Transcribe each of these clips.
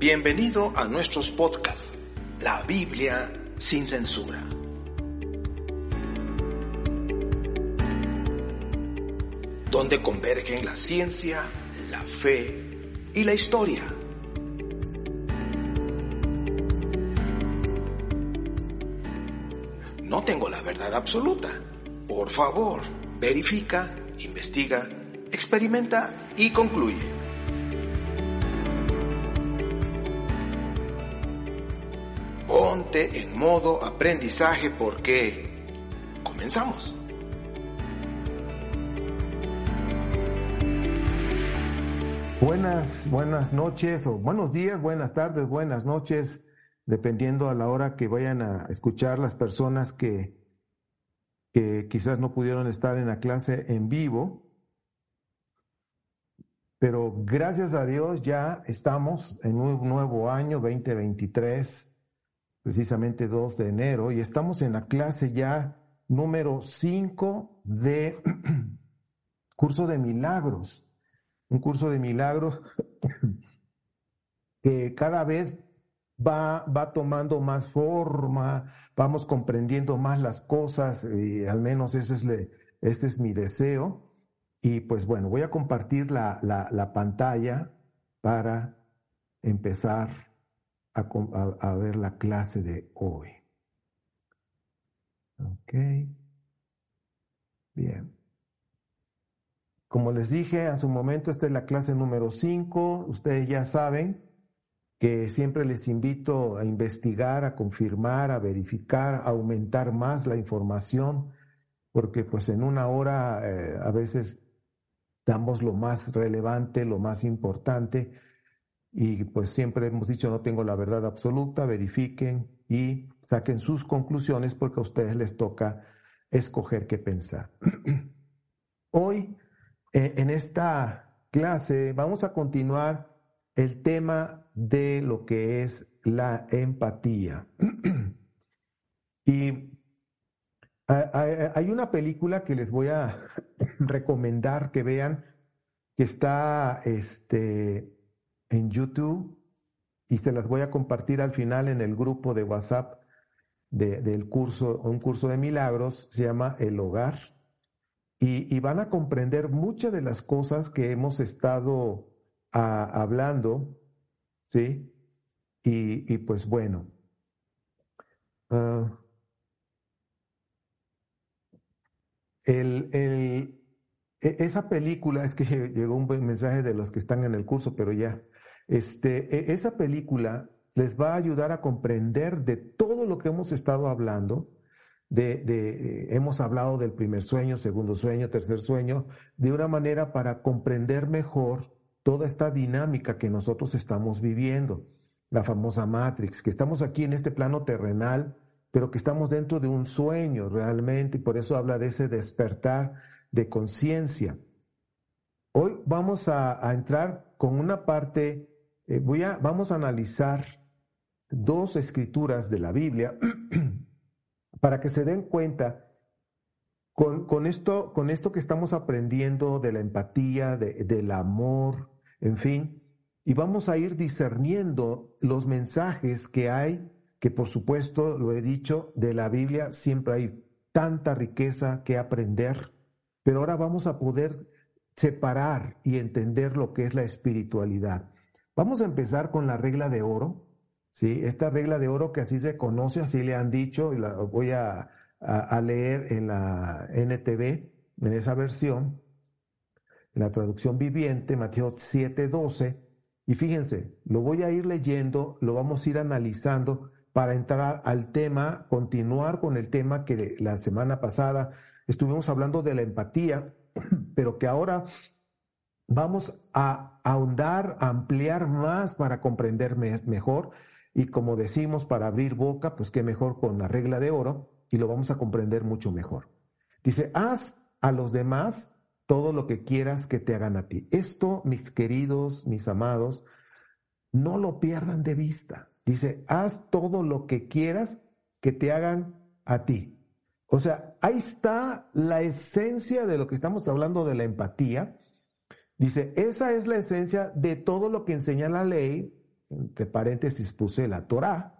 Bienvenido a nuestros podcasts, La Biblia sin censura. Donde convergen la ciencia, la fe y la historia. No tengo la verdad absoluta. Por favor, verifica, investiga, experimenta y concluye. En modo aprendizaje porque comenzamos. Buenas, buenas noches o buenos días, buenas tardes, buenas noches, dependiendo a la hora que vayan a escuchar las personas que quizás no pudieron estar en la clase en vivo. Pero gracias a Dios ya estamos en un nuevo año 2023 precisamente 2 de enero, y estamos en la clase ya número 5 de curso de milagros. Un curso de milagros que cada vez va, va tomando más forma, vamos comprendiendo más las cosas, y al menos ese es, le, este es mi deseo. Y pues bueno, voy a compartir la, la, la pantalla para empezar a, ver la clase de hoy. Ok. Bien. Como les dije hace un momento, esta es la clase número 5. Ustedes ya saben que siempre les invito a investigar, a confirmar, a verificar, a aumentar más la información, porque pues en una hora eh, a veces damos lo más relevante, lo más importante, y pues siempre hemos dicho, no tengo la verdad absoluta, verifiquen y saquen sus conclusiones porque a ustedes les toca escoger qué pensar. Hoy, eh, en esta clase, vamos a continuar el tema de lo que es la empatía. y hay una película que les voy a recomendar que vean, que está este, en YouTube y se las voy a compartir al final en el grupo de WhatsApp del curso, un curso de milagros, se llama El Hogar. Y, van a comprender muchas de las cosas que hemos estado hablando, ¿sí? Y, pues bueno. Ah, el, e, esa película, es que llegó un buen mensaje de los que están en el curso, pero ya este, e, esa película les va a ayudar a comprender de todo lo que hemos estado hablando. De, de, hemos hablado del primer sueño, segundo sueño, tercer sueño, de una manera para comprender mejor toda esta dinámica que nosotros estamos viviendo, la famosa Matrix, que estamos aquí en este plano terrenal, pero que estamos dentro de un sueño realmente, y por eso habla de ese despertar de conciencia. Hoy vamos a entrar con una parte eh, voy a, vamos a analizar dos escrituras de la Biblia para que se den cuenta con, esto, con esto que estamos aprendiendo de la empatía, del amor, en fin, y vamos a ir discerniendo los mensajes que hay, que por supuesto, lo he dicho, de la Biblia siempre hay tanta riqueza que aprender, pero ahora vamos a poder separar y entender lo que es la espiritualidad. Vamos a empezar con la regla de oro. ¿sí? Esta regla de oro que así se conoce, así le han dicho, y la voy a, leer en la NTV, en esa versión, en la traducción viviente, Mateo 7:12. Y fíjense, lo voy a ir leyendo, lo vamos a ir analizando para entrar al tema, continuar con el tema que la semana pasada estuvimos hablando de la empatía, pero que ahora vamos a ahondar, a ampliar más para comprender mejor y como decimos, para abrir boca, pues qué mejor con la regla de oro y lo vamos a comprender mucho mejor. Dice, haz a los demás todo lo que quieras que te hagan a ti. Esto, mis queridos, mis amados, no lo pierdan de vista. Dice, haz todo lo que quieras que te hagan a ti. O sea, ahí está la esencia de lo que estamos hablando de la empatía Dice, esa es la esencia de todo lo que enseña la ley entre paréntesis puse la Torá,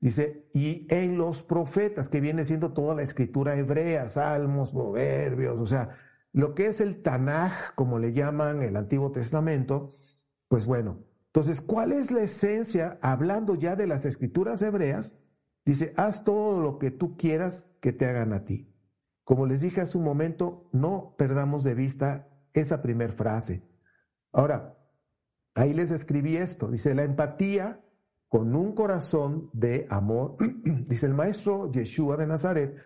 dice, y en los profetas, que viene siendo toda la escritura hebrea, salmos, proverbios, o sea, lo que es el Tanaj, como le llaman el Antiguo Testamento, pues bueno, entonces, ¿cuál es la esencia, hablando ya de las escrituras hebreas? Dice, haz todo lo que tú quieras que te hagan a ti. Como les dije hace un momento, no perdamos de vista esa primer frase. Ahora, ahí les escribí esto. Dice, la empatía con un corazón de amor. dice el maestro Yeshua de Nazaret,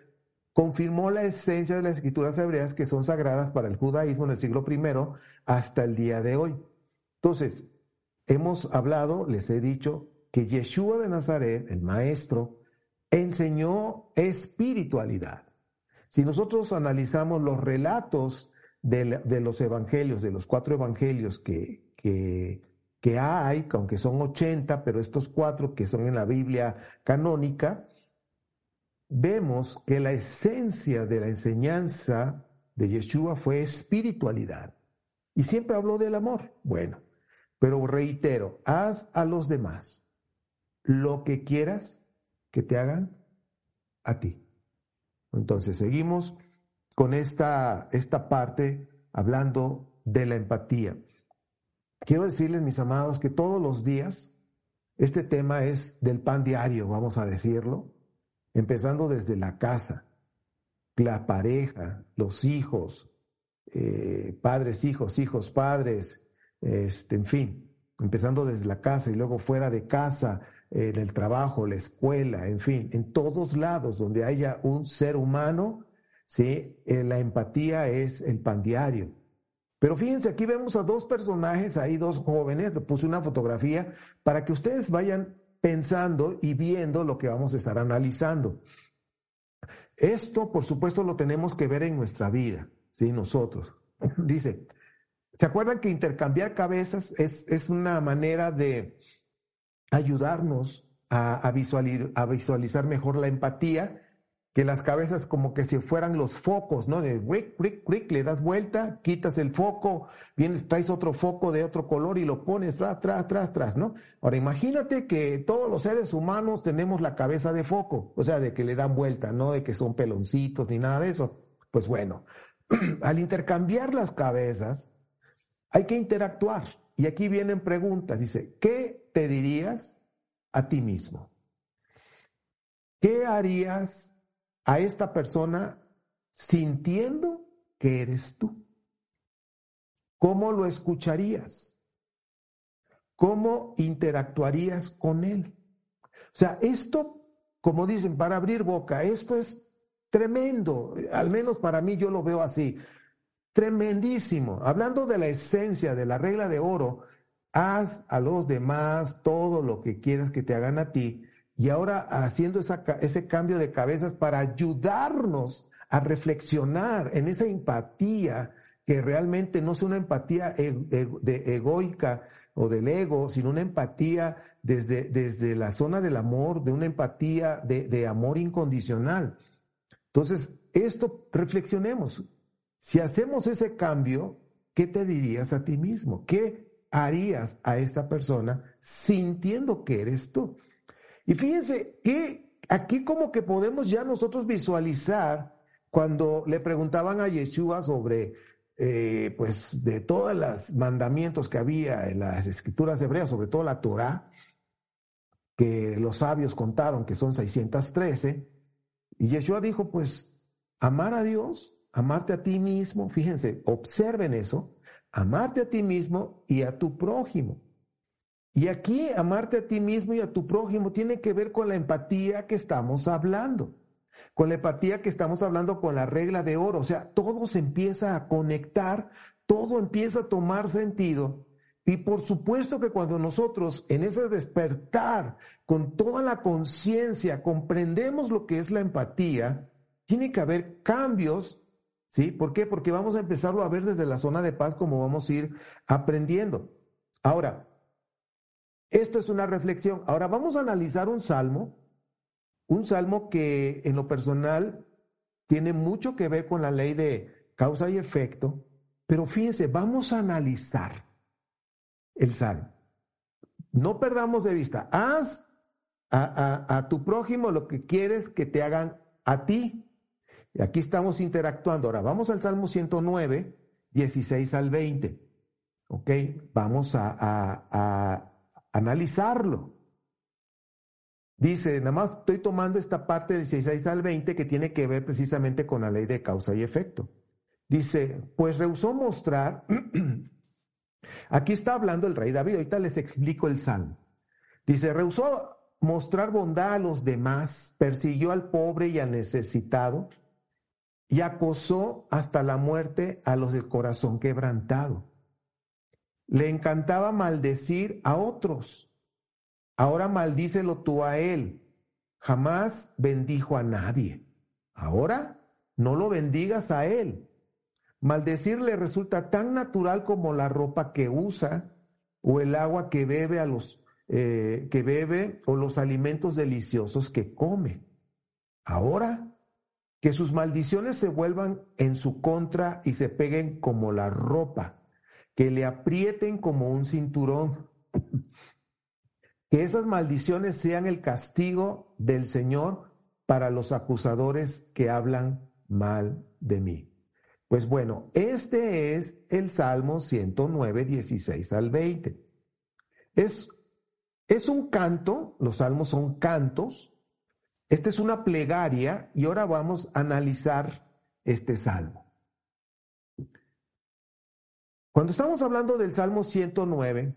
confirmó la esencia de las escrituras hebreas que son sagradas para el judaísmo en el siglo I hasta el día de hoy. Entonces, hemos hablado, les he dicho, que Yeshua de Nazaret, el maestro, enseñó espiritualidad. Si nosotros analizamos los relatos de, los evangelios, de los cuatro evangelios que, que, que hay, aunque son 80, pero estos cuatro que son en la Biblia canónica, vemos que la esencia de la enseñanza de Yeshua fue espiritualidad. Y siempre habló del amor. Bueno, pero reitero, haz a los demás lo que quieras que te hagan a ti. Entonces, seguimos con esta, esta parte hablando de la empatía. Quiero decirles, mis amados, que todos los días este tema es del pan diario, vamos a decirlo, empezando desde la casa, la pareja, los hijos, eh, padres, hijos, hijos, padres, este, en fin, empezando desde la casa y luego fuera de casa, en el trabajo, la escuela, en fin, en todos lados donde haya un ser humano, ¿sí? Eh, la empatía es el pan diario. Pero fíjense, aquí vemos a dos personajes, ahí dos jóvenes, le puse una fotografía para que ustedes vayan pensando y viendo lo que vamos a estar analizando. Esto, por supuesto, lo tenemos que ver en nuestra vida, ¿sí? Nosotros. Dice, ¿Se acuerdan que intercambiar cabezas es, es una manera de ayudarnos a, visualizar, a, visualizar, mejor la empatía? Que las cabezas como que si fueran los focos, ¿no? De rick, rick, rick, le das vuelta, quitas el foco, vienes, traes otro foco de otro color y lo pones tras, tras, tras, tras, ¿no? Ahora imagínate que todos los seres humanos tenemos la cabeza de foco, o sea, de que le dan vuelta, no de que son peloncitos ni nada de eso. Pues bueno, al intercambiar las cabezas, hay que interactuar. Y aquí vienen preguntas. Dice, ¿qué te dirías a ti mismo? ¿Qué harías a esta persona sintiendo que eres tú? ¿Cómo lo escucharías? ¿Cómo interactuarías con él? O sea, esto, como dicen, para abrir boca, esto es tremendo. Al menos para mí yo lo veo así. Tremendísimo. Hablando de la esencia de la regla de oro, haz a los demás todo lo que quieras que te hagan a ti. Y ahora haciendo ese cambio de cabezas para ayudarnos a reflexionar en esa empatía que realmente no es una empatía e, e, de egoica o del ego, sino una empatía desde, desde la zona del amor, de una empatía de, de amor incondicional. Entonces, esto reflexionemos. Si hacemos ese cambio, ¿qué te dirías a ti mismo? ¿Qué harías a esta persona sintiendo que eres tú? Y fíjense que aquí como que podemos ya nosotros visualizar cuando le preguntaban a Yeshua sobre, eh, pues, de todos los mandamientos que había en las escrituras hebreas, sobre todo la Torah, que los sabios contaron que son 613, y Yeshua dijo, pues, amar a Dios amarte a ti mismo, fíjense, observen eso, amarte a ti mismo y a tu prójimo. Y aquí amarte a ti mismo y a tu prójimo tiene que ver con la empatía que estamos hablando, con la empatía que estamos hablando con la regla de oro, o sea, todo se empieza a conectar, todo empieza a tomar sentido. Y por supuesto que cuando nosotros en ese despertar, con toda la conciencia, comprendemos lo que es la empatía, tiene que haber cambios ¿Sí? ¿Por qué? Porque vamos a empezarlo a ver desde la zona de paz como vamos a ir aprendiendo. Ahora, esto es una reflexión. Ahora vamos a analizar un salmo, un salmo que en lo personal tiene mucho que ver con la ley de causa y efecto, pero fíjense, vamos a analizar el salmo. no perdamos de vista, haz a, tu prójimo lo que quieres que te hagan a ti. Y aquí estamos interactuando. Ahora vamos al Salmo 109, 16 al 20. ¿Ok? Vamos a, a analizarlo. Dice, nada más estoy tomando esta parte del 16 al 20 que tiene que ver precisamente con la ley de causa y efecto. Dice, pues rehusó mostrar, aquí está hablando el rey David, ahorita les explico el salmo. Dice, rehusó mostrar bondad a los demás, persiguió al pobre y al necesitado y acosó hasta la muerte a los del corazón quebrantado. Le encantaba maldecir a otros. Ahora maldícelo tú a él. Jamás bendijo a nadie. Ahora no lo bendigas a él. Maldecir le resulta tan natural como la ropa que usa o el agua que bebe a los eh, que bebe o los alimentos deliciosos que come. Ahora, que sus maldiciones se vuelvan en su contra y se peguen como la ropa, que le aprieten como un cinturón. Que esas maldiciones sean el castigo del Señor para los acusadores que hablan mal de mí. Pues bueno, este es el Salmo 109, 16 al 20. Es es un canto, los salmos son cantos. Esta es una plegaria y ahora vamos a analizar este salmo. Cuando estamos hablando del Salmo 109,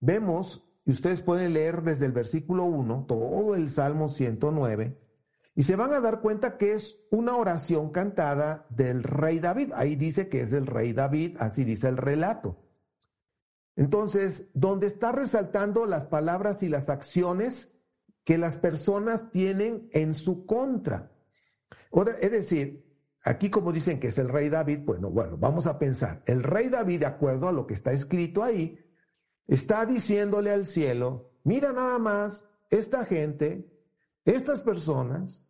vemos, y ustedes pueden leer desde el versículo 1, todo el Salmo 109, y se van a dar cuenta que es una oración cantada del rey David. Ahí dice que es del rey David, así dice el relato. Entonces, donde está resaltando las palabras y las acciones que las personas tienen en su contra. es decir, aquí como dicen que es el rey David, bueno, bueno, vamos a pensar, el rey David, de acuerdo a lo que está escrito ahí, está diciéndole al cielo, mira nada más, esta gente, estas personas,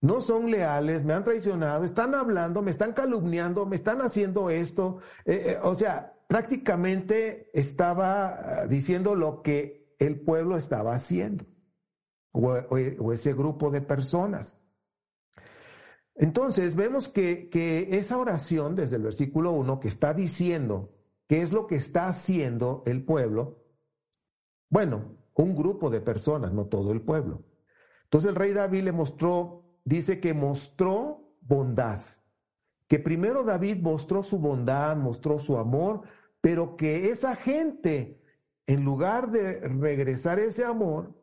no son leales, me han traicionado, están hablando, me están calumniando, me están haciendo esto. Eh, eh, o sea, prácticamente estaba ah, diciendo lo que el pueblo estaba haciendo, o, ese grupo de personas. Entonces vemos que, esa oración desde el versículo 1 que está diciendo qué es lo que está haciendo el pueblo, bueno, un grupo de personas, no todo el pueblo. Entonces el rey David le mostró, dice que mostró bondad, que primero David mostró su bondad, mostró su amor, pero que esa gente, en lugar de regresar ese amor,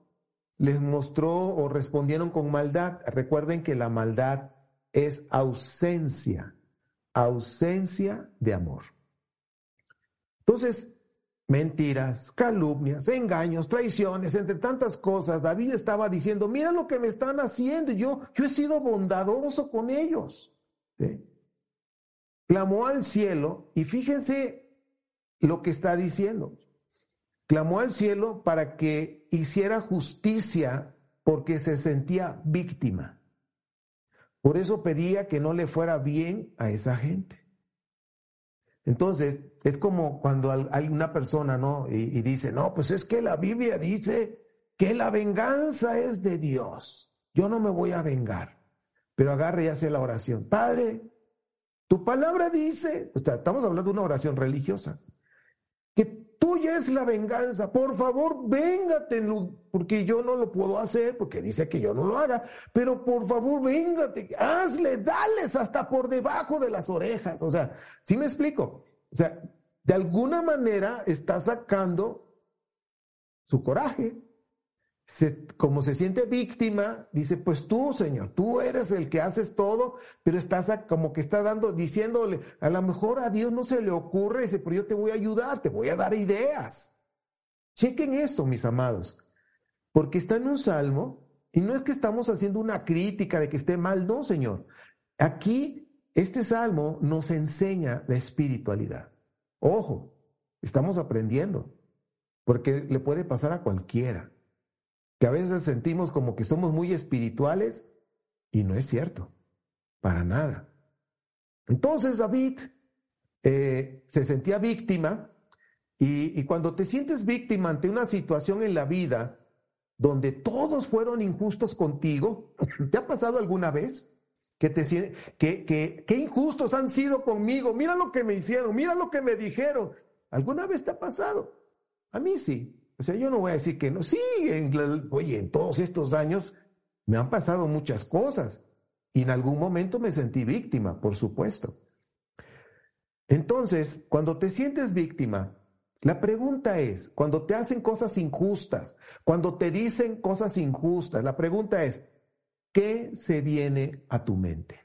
les mostró o respondieron con maldad. Recuerden que la maldad es ausencia, ausencia de amor. Entonces, mentiras, calumnias, engaños, traiciones, entre tantas cosas, David estaba diciendo, mira lo que me están haciendo, yo, yo he sido bondadoso con ellos. Clamó al cielo y fíjense lo que está diciendo. Clamó al cielo para que hiciera justicia porque se sentía víctima. Por eso pedía que no le fuera bien a esa gente. Entonces, es como cuando hay una persona, ¿no? Y, dice, no, pues es que la Biblia dice que la venganza es de Dios. Yo no me voy a vengar. Pero agarre y hace la oración. Padre, tu palabra dice, o sea, estamos hablando de una oración religiosa tuya es la venganza. Por favor, véngate, porque yo no lo puedo hacer, porque dice que yo no lo haga, pero por favor, véngate, hazle, dales hasta por debajo de las orejas. O sea, ¿sí me explico? O sea, de alguna manera está sacando su coraje como se siente víctima, dice, pues tú, Señor, tú eres el que haces todo, pero estás como que está dando, diciéndole, a lo mejor a Dios no se le ocurre, dice, pero yo te voy a ayudar, te voy a dar ideas. Chequen esto, mis amados, porque está en un salmo, y no es que estamos haciendo una crítica de que esté mal, no, Señor. Aquí, este salmo nos enseña la espiritualidad. Ojo, estamos aprendiendo, porque le puede pasar a cualquiera que a veces sentimos como que somos muy espirituales y no es cierto, para nada. Entonces David eh, se sentía víctima Y, cuando te sientes víctima ante una situación en la vida donde todos fueron injustos contigo, ¿te ha pasado alguna vez? Que, te, que, que, que injustos han sido conmigo, mira lo que me hicieron, mira lo que me dijeron. ¿Alguna vez te ha pasado? A mí sí. O sea, yo no voy a decir que no. Sí, oye, en todos estos años me han pasado muchas cosas y en algún momento me sentí víctima, por supuesto. Entonces, cuando te sientes víctima, la pregunta es, cuando te hacen cosas injustas, cuando te dicen cosas injustas, la pregunta es, ¿qué se viene a tu mente?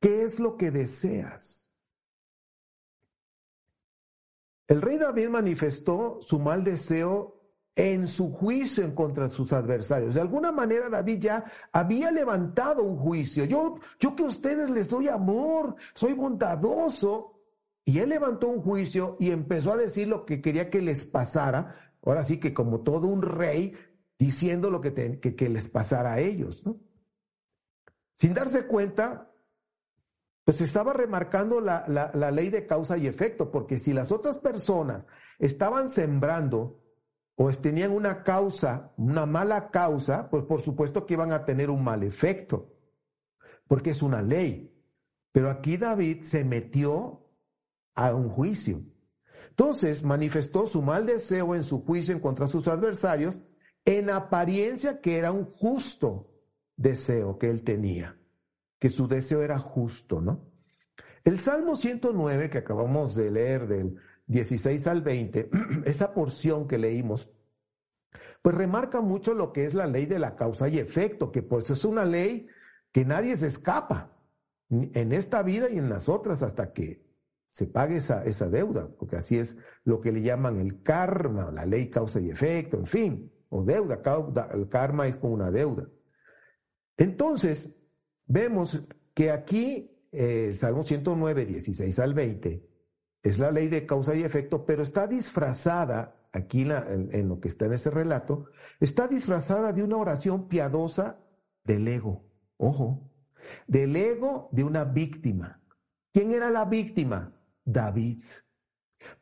¿Qué es lo que deseas? El rey David manifestó su mal deseo en su juicio en contra de sus adversarios. De alguna manera David ya había levantado un juicio. Yo, yo que a ustedes les doy amor, soy bondadoso, y él levantó un juicio y empezó a decir lo que quería que les pasara. Ahora sí que como todo un rey diciendo lo que, que, les pasara a ellos. ¿no? Sin darse cuenta, pues estaba remarcando la, la, ley de causa y efecto, porque si las otras personas estaban sembrando o tenían una causa, una mala causa, pues por supuesto que iban a tener un mal efecto, porque es una ley. Pero aquí David se metió a un juicio. Entonces manifestó su mal deseo en su juicio en contra sus adversarios, en apariencia que era un justo deseo que él tenía, que su deseo era justo, ¿no? El Salmo 109 que acabamos de leer del 16 al 20, esa porción que leímos, pues remarca mucho lo que es la ley de la causa y efecto, que por eso es una ley que nadie se escapa en esta vida y en las otras hasta que se pague esa, esa deuda, porque así es lo que le llaman el karma, la ley causa y efecto, en fin, o deuda, el karma es como una deuda. Entonces, vemos que aquí eh, el Salmo 109, 16 al 20, es la ley de causa y efecto, pero está disfrazada, aquí en, lo que está en ese relato, está disfrazada de una oración piadosa del ego, ojo, del ego de una víctima. ¿Quién era la víctima? David.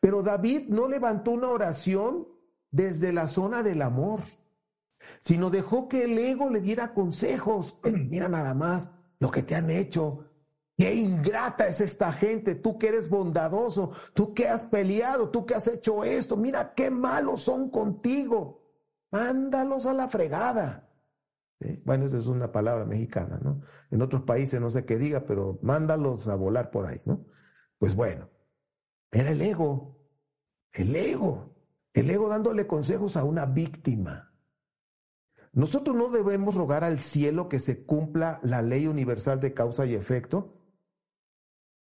Pero David no levantó una oración desde la zona del amor, sino dejó que el ego le diera consejos. Mira nada más lo que te han hecho. Qué ingrata es esta gente, tú que eres bondadoso, tú que has peleado, tú que has hecho esto, mira qué malos son contigo. Mándalos a la fregada. Bueno, esa es una palabra mexicana, ¿no? En otros países no sé qué diga, pero mándalos a volar por ahí, ¿no? Pues bueno, era el ego, el ego, el ego dándole consejos a una víctima. Nosotros no debemos rogar al cielo que se cumpla la ley universal de causa y efecto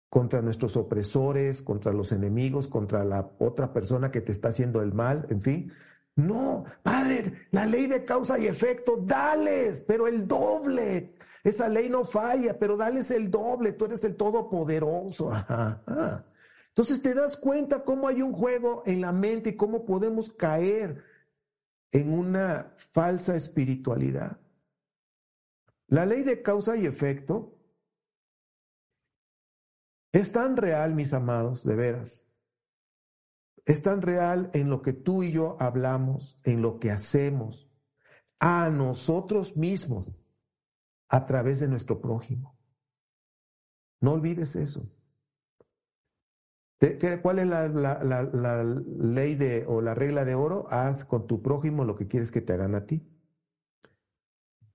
contra nuestros opresores, contra los enemigos, contra la otra persona que te está haciendo el mal, en fin. No, Padre, la ley de causa y efecto, dales, pero el doble. Esa ley no falla, pero dales el doble, tú eres el todopoderoso. Entonces te das cuenta cómo hay un juego en la mente y cómo podemos caer en una falsa espiritualidad. La ley de causa y efecto es tan real, mis amados, de veras. Es tan real en lo que tú y yo hablamos, en lo que hacemos, a nosotros mismos, a través de nuestro prójimo. No olvides eso. ¿Cuál es la, ley de, o la regla de oro? Haz con tu prójimo lo que quieres que te hagan a ti.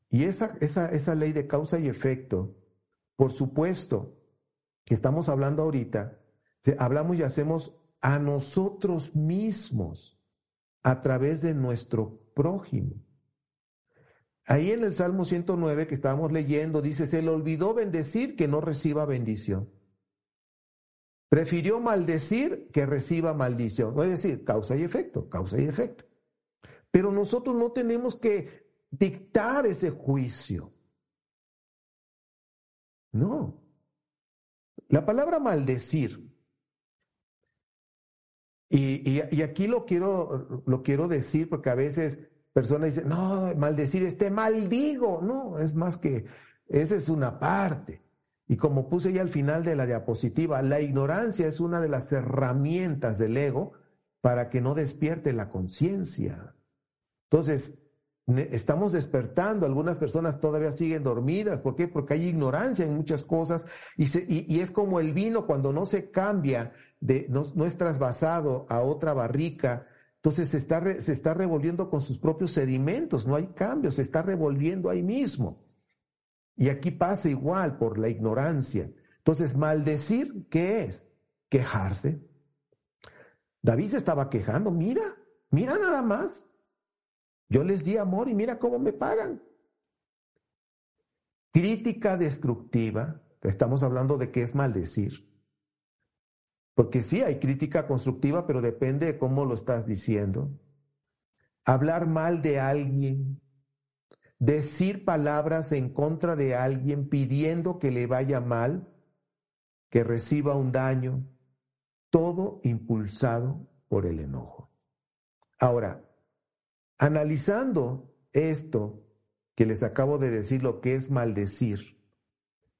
Y esa, esa, esa ley de causa y efecto, por supuesto, que estamos hablando ahorita, hablamos y hacemos a nosotros mismos a través de nuestro prójimo. Ahí en el Salmo 109 que estábamos leyendo, dice, se le olvidó bendecir que no reciba bendición. Prefirió maldecir que reciba maldición. Es decir, causa y efecto, causa y efecto. Pero nosotros no tenemos que dictar ese juicio. No. La palabra maldecir, y, y, aquí lo quiero, lo quiero decir porque a veces personas dicen, no, maldecir, este maldigo. No, es más que, esa es una parte. Y como puse ya al final de la diapositiva, la ignorancia es una de las herramientas del ego para que no despierte la conciencia. Entonces, estamos despertando, algunas personas todavía siguen dormidas, ¿por qué? Porque hay ignorancia en muchas cosas y, es como el vino cuando no se cambia, de, no, es trasvasado a otra barrica, entonces se está, se está revolviendo con sus propios sedimentos, no hay cambio, se está revolviendo ahí mismo. Y aquí pasa igual por la ignorancia. Entonces, maldecir, ¿qué es? Quejarse. David se estaba quejando, mira, mira nada más. Yo les di amor y mira cómo me pagan. Crítica destructiva, estamos hablando de qué es maldecir. Porque sí, hay crítica constructiva, pero depende de cómo lo estás diciendo. Hablar mal de alguien, decir palabras en contra de alguien pidiendo que le vaya mal, que reciba un daño, todo impulsado por el enojo. Ahora, analizando esto que les acabo de decir, lo que es maldecir,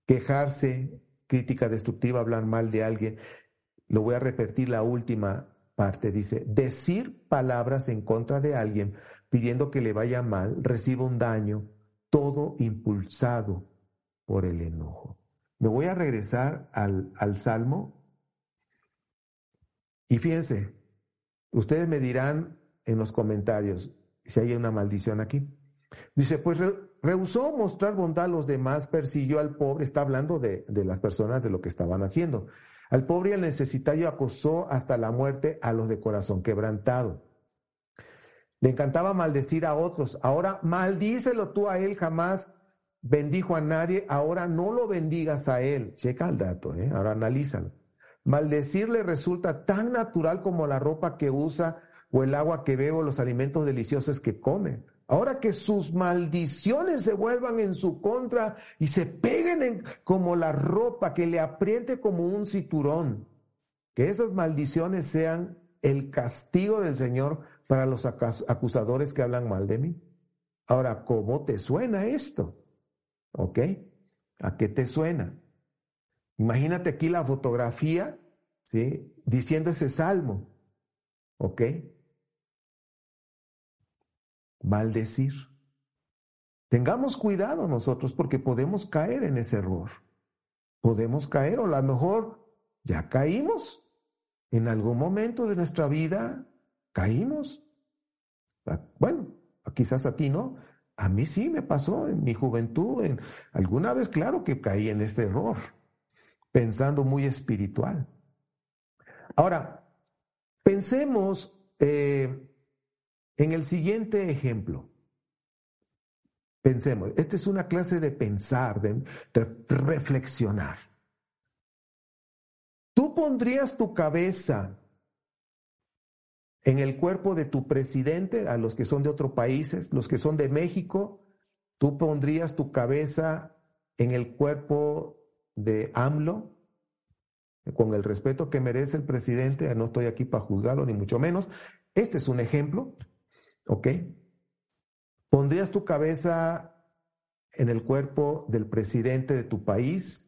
quejarse, crítica destructiva, hablar mal de alguien, lo voy a repetir la última parte, dice, decir palabras en contra de alguien pidiendo que le vaya mal, reciba un daño, todo impulsado por el enojo. Me voy a regresar al, al Salmo y fíjense, ustedes me dirán en los comentarios si hay una maldición aquí. Dice, pues rehusó mostrar bondad a los demás, persiguió al pobre, está hablando de, de las personas, de lo que estaban haciendo. Al pobre y al necesitado acosó hasta la muerte a los de corazón quebrantado. Le encantaba maldecir a otros. Ahora maldícelo tú a él, jamás bendijo a nadie. Ahora no lo bendigas a él. Checa el dato, ¿eh? ahora analízalo. Maldecirle resulta tan natural como la ropa que usa o el agua que bebe o los alimentos deliciosos que come. Ahora que sus maldiciones se vuelvan en su contra y se peguen en, como la ropa, que le apriete como un cinturón. Que esas maldiciones sean el castigo del Señor para los acusadores que hablan mal de mí. Ahora, ¿cómo te suena esto? ¿Ok? ¿A qué te suena? Imagínate aquí la fotografía, ¿sí? Diciendo ese salmo. ¿Ok? Maldecir. Tengamos cuidado nosotros porque podemos caer en ese error. Podemos caer o a lo mejor ya caímos. En algún momento de nuestra vida caímos. Ah, bueno, quizás a ti no. A mí sí me pasó en mi juventud. En, alguna vez, claro que caí en este error, pensando muy espiritual. Ahora, pensemos eh, en el siguiente ejemplo. Pensemos, esta es una clase de pensar, de reflexionar. ¿Tú pondrías tu cabeza en el cuerpo de tu presidente, a los que son de otros países, los que son de México, tú pondrías tu cabeza en el cuerpo de AMLO, con el respeto que merece el presidente, no estoy aquí para juzgarlo, ni mucho menos. Este es un ejemplo, ¿ok? ¿Pondrías tu cabeza en el cuerpo del presidente de tu país?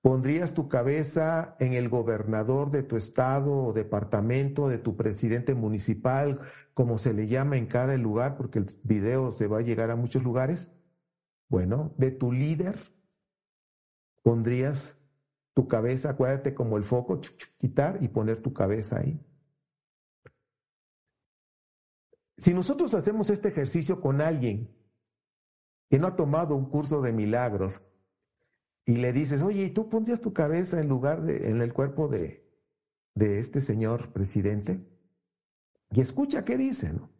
¿Pondrías tu cabeza en el gobernador de tu estado o departamento, de tu presidente municipal, como se le llama en cada lugar, porque el video se va a llegar a muchos lugares? Bueno, de tu líder, pondrías tu cabeza, acuérdate como el foco, quitar y poner tu cabeza ahí. Si nosotros hacemos este ejercicio con alguien que no ha tomado un curso de milagros, y le dices, oye, ¿y tú pondrías tu cabeza en lugar de, en el cuerpo de, de este señor presidente? Y escucha qué dice, ¿no?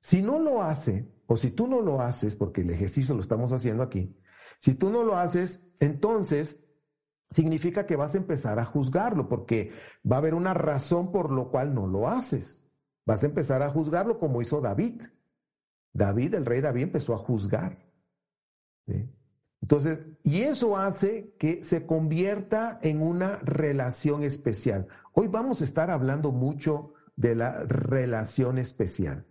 Si no lo hace, o si tú no lo haces, porque el ejercicio lo estamos haciendo aquí, si tú no lo haces, entonces significa que vas a empezar a juzgarlo, porque va a haber una razón por lo cual no lo haces. Vas a empezar a juzgarlo como hizo David. David, el rey David, empezó a juzgar. ¿sí? Entonces, y eso hace que se convierta en una relación especial. Hoy vamos a estar hablando mucho de la relación especial.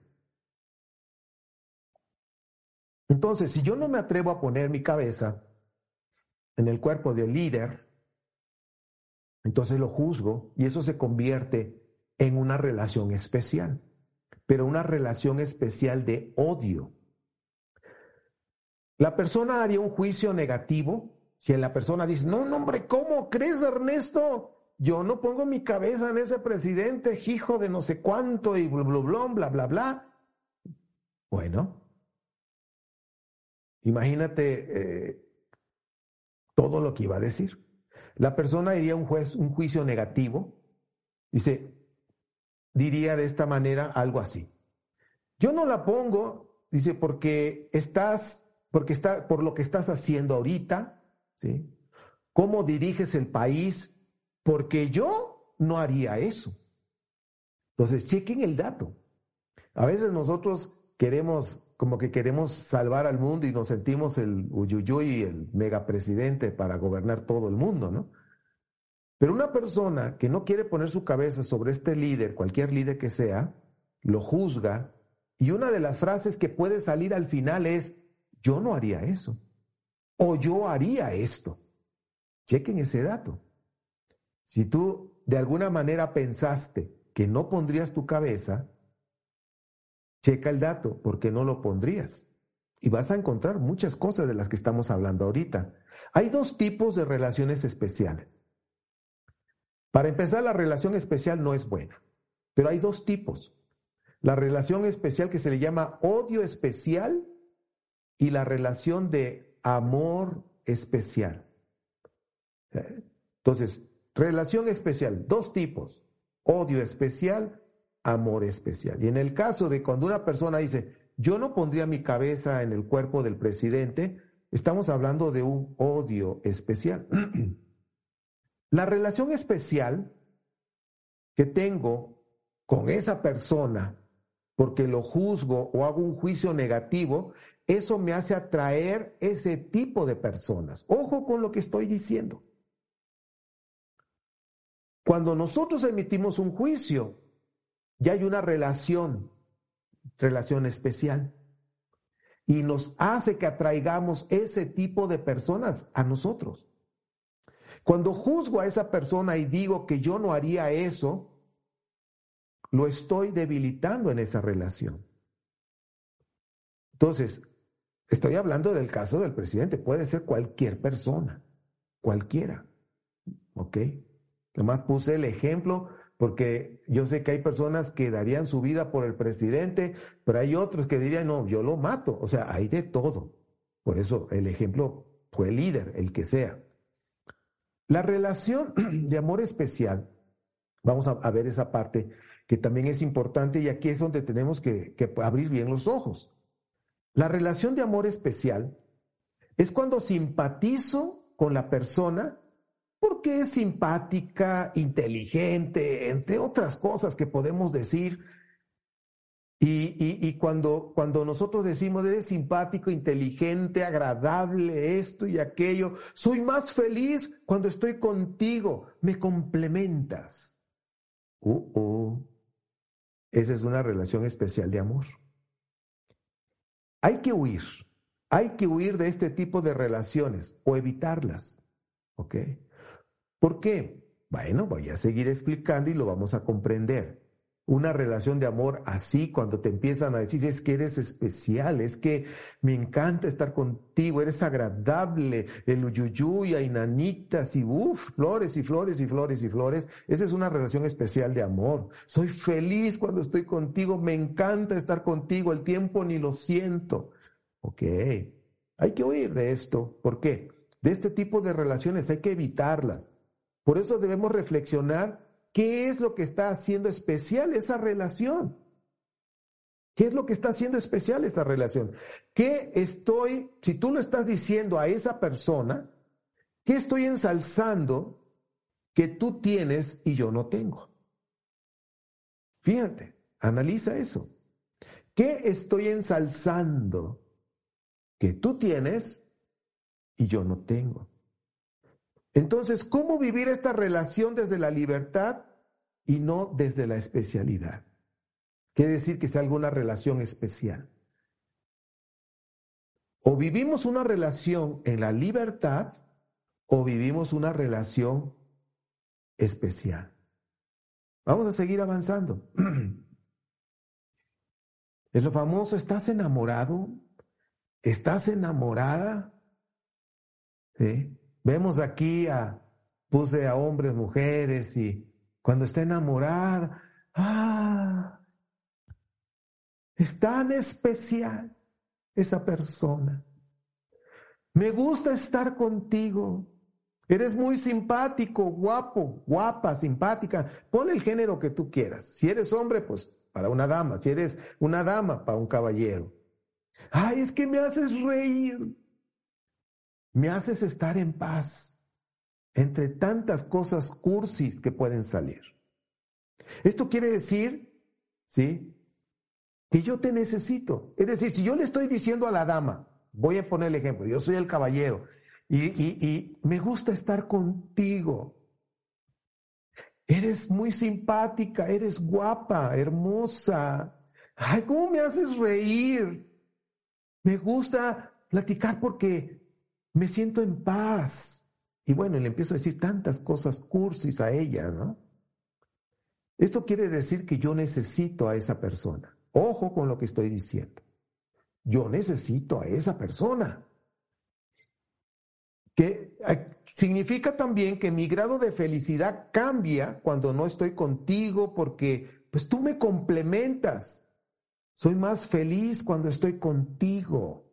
Entonces, si yo no me atrevo a poner mi cabeza en el cuerpo del líder, entonces lo juzgo y eso se convierte en una relación especial, pero una relación especial de odio. La persona haría un juicio negativo si la persona dice, no, no, hombre, ¿cómo crees, Ernesto? Yo no pongo mi cabeza en ese presidente, hijo de no sé cuánto y bla, bla, bla, bla, bla, bla. Bueno, imagínate eh, todo lo que iba a decir. La persona diría un, un juicio negativo, dice, diría de esta manera algo así. Yo no la pongo, dice, porque estás, porque está, por lo que estás haciendo ahorita, ¿sí? ¿Cómo diriges el país? Porque yo no haría eso. Entonces, chequen el dato. A veces nosotros queremos, como que queremos salvar al mundo y nos sentimos el uyuyuy, el megapresidente para gobernar todo el mundo, ¿no? Pero una persona que no quiere poner su cabeza sobre este líder, cualquier líder que sea, lo juzga y una de las frases que puede salir al final es, yo no haría eso o yo haría esto. Chequen ese dato. Si tú de alguna manera pensaste que no pondrías tu cabeza, checa el dato, porque no lo pondrías. Y vas a encontrar muchas cosas de las que estamos hablando ahorita. Hay dos tipos de relaciones especiales. Para empezar, la relación especial no es buena, pero hay dos tipos. La relación especial que se le llama odio especial y la relación de amor especial. Entonces, relación especial, dos tipos, odio especial, amor especial. Y en el caso de cuando una persona dice, yo no pondría mi cabeza en el cuerpo del presidente, estamos hablando de un odio especial. La relación especial que tengo con esa persona porque lo juzgo o hago un juicio negativo, eso me hace atraer ese tipo de personas. Ojo con lo que estoy diciendo. Cuando nosotros emitimos un juicio, ya hay una relación, relación especial, y nos hace que atraigamos ese tipo de personas a nosotros. Cuando juzgo a esa persona y digo que yo no haría eso, lo estoy debilitando en esa relación. Entonces, estoy hablando del caso del presidente, puede ser cualquier persona, cualquiera. ¿Ok? Además puse el ejemplo porque yo sé que hay personas que darían su vida por el presidente, pero hay otros que dirían, no, yo lo mato. O sea, hay de todo. Por eso el ejemplo fue el líder, el que sea. La relación de amor especial, vamos a, ver esa parte que también es importante y aquí es donde tenemos que, que abrir bien los ojos. La relación de amor especial es cuando simpatizo con la persona porque es simpática, inteligente, entre otras cosas que podemos decir. Y, cuando, nosotros decimos eres simpático, inteligente, agradable, esto y aquello, soy más feliz cuando estoy contigo, me complementas. Uh, uh. Esa es una relación especial de amor. Hay que huir, hay que huir de este tipo de relaciones o evitarlas. ¿Ok? ¿Por qué? Bueno, voy a seguir explicando y lo vamos a comprender una relación de amor así cuando te empiezan a decir es que eres especial, es que me encanta estar contigo, eres agradable, el uyuyuy, hay nanitas y uff, flores y flores y flores y flores. Esa es una relación especial de amor. Soy feliz cuando estoy contigo, me encanta estar contigo, el tiempo ni lo siento. Ok, hay que oír de esto. ¿Por qué? De este tipo de relaciones hay que evitarlas. Por eso debemos reflexionar ¿Qué es lo que está haciendo especial esa relación? ¿Qué es lo que está haciendo especial esa relación? ¿Qué estoy, si tú lo estás diciendo a esa persona, qué estoy ensalzando que tú tienes y yo no tengo? Fíjate, analiza eso. ¿Qué estoy ensalzando que tú tienes y yo no tengo? Entonces, ¿cómo vivir esta relación desde la libertad y no desde la especialidad? Quiere decir que sea alguna relación especial. O vivimos una relación en la libertad o vivimos una relación especial. Vamos a seguir avanzando. Es lo famoso, ¿estás enamorado? ¿Estás enamorada? Vemos aquí a, puse a hombres, mujeres y cuando está enamorada, ¡ah! Es tan especial esa persona. Me gusta estar contigo. Eres muy simpático, guapo, guapa, simpática. Pon el género que tú quieras. Si eres hombre, pues para una dama. Si eres una dama, para un caballero. Ay, es que me haces reír. Me haces estar en paz entre tantas cosas cursis que pueden salir. Esto quiere decir, ¿sí? Que yo te necesito. Es decir, si yo le estoy diciendo a la dama, voy a poner el ejemplo, yo soy el caballero y, y me gusta estar contigo. Eres muy simpática, eres guapa, hermosa. Ay, ¿cómo me haces reír? Me gusta platicar porque me siento en paz. Y bueno, le empiezo a decir tantas cosas cursis a ella, ¿no? Esto quiere decir que yo necesito a esa persona. Ojo con lo que estoy diciendo. Yo necesito a esa persona. Que eh, significa también que mi grado de felicidad cambia cuando no estoy contigo porque pues tú me complementas. Soy más feliz cuando estoy contigo.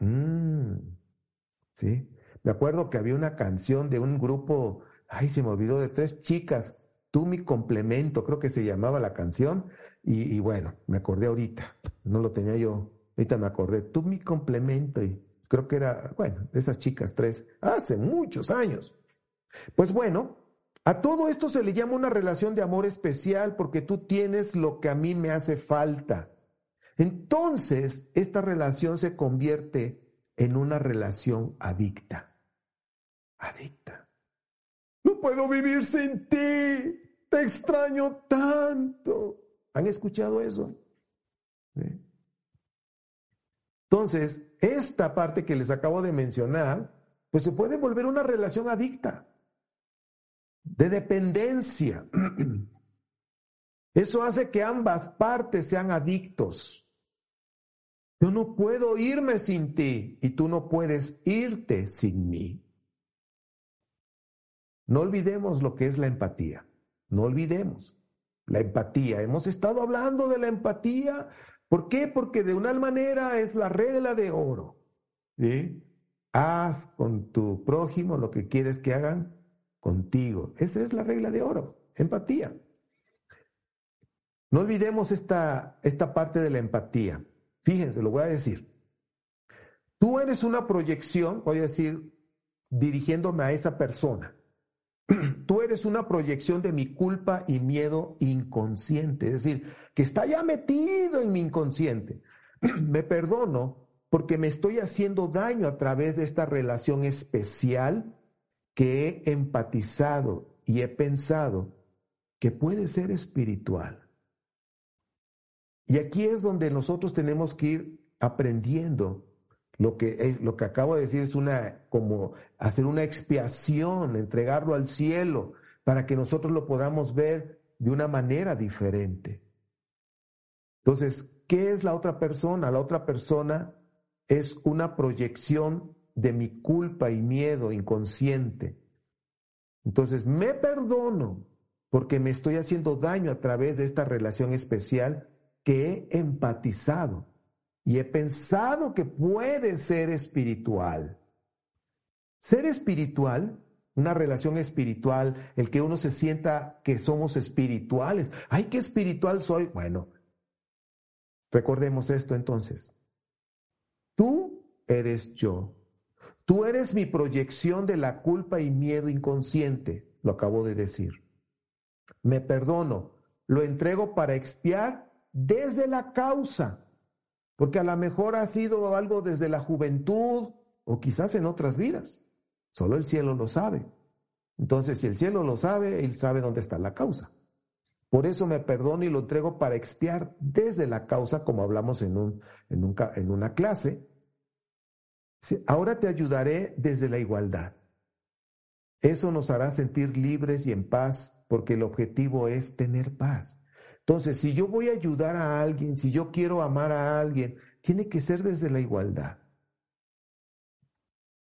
Mm, ¿Sí? Me acuerdo que había una canción de un grupo, ay, se me olvidó, de tres chicas, Tú mi complemento, creo que se llamaba la canción, y, bueno, me acordé ahorita, no lo tenía yo, ahorita me acordé, Tú mi complemento, y creo que era, bueno, de esas chicas tres, hace muchos años. Pues bueno, a todo esto se le llama una relación de amor especial porque tú tienes lo que a mí me hace falta. Entonces, esta relación se convierte en una relación adicta. Adicta. No puedo vivir sin ti. Te extraño tanto. ¿Han escuchado eso? Entonces, esta parte que les acabo de mencionar, pues se puede volver una relación adicta, de dependencia. Eso hace que ambas partes sean adictos. Yo no puedo irme sin ti y tú no puedes irte sin mí. No olvidemos lo que es la empatía. No olvidemos la empatía. Hemos estado hablando de la empatía. ¿Por qué? Porque de una manera es la regla de oro. Haz con tu prójimo lo que quieres que hagan contigo. Esa es la regla de oro. Empatía. No olvidemos esta, esta parte de la empatía. Fíjense, lo voy a decir. Tú eres una proyección, voy a decir, dirigiéndome a esa persona. Tú eres una proyección de mi culpa y miedo inconsciente, es decir, que está ya metido en mi inconsciente. me perdono porque me estoy haciendo daño a través de esta relación especial que he empatizado y he pensado que puede ser espiritual. Y aquí es donde nosotros tenemos que ir aprendiendo. Lo que, lo que acabo de decir es una, como hacer una expiación, entregarlo al cielo, para que nosotros lo podamos ver de una manera diferente. Entonces, ¿qué es la otra persona? La otra persona es una proyección de mi culpa y miedo inconsciente. Entonces, me perdono porque me estoy haciendo daño a través de esta relación especial que he empatizado y he pensado que puede ser espiritual. Ser espiritual, una relación espiritual, el que uno se sienta que somos espirituales. Ay, qué espiritual soy. Bueno, recordemos esto entonces. Tú eres yo. Tú eres mi proyección de la culpa y miedo inconsciente, lo acabo de decir. Me perdono, lo entrego para expiar desde la causa, porque a lo mejor ha sido algo desde la juventud o quizás en otras vidas. Solo el cielo lo sabe. Entonces, si el cielo lo sabe, él sabe dónde está la causa. Por eso me perdono y lo entrego para expiar desde la causa, como hablamos en, un, en, una clase. Ahora te ayudaré desde la igualdad. Eso nos hará sentir libres y en paz, porque el objetivo es tener paz. Entonces, si yo voy a ayudar a alguien, si yo quiero amar a alguien, tiene que ser desde la igualdad.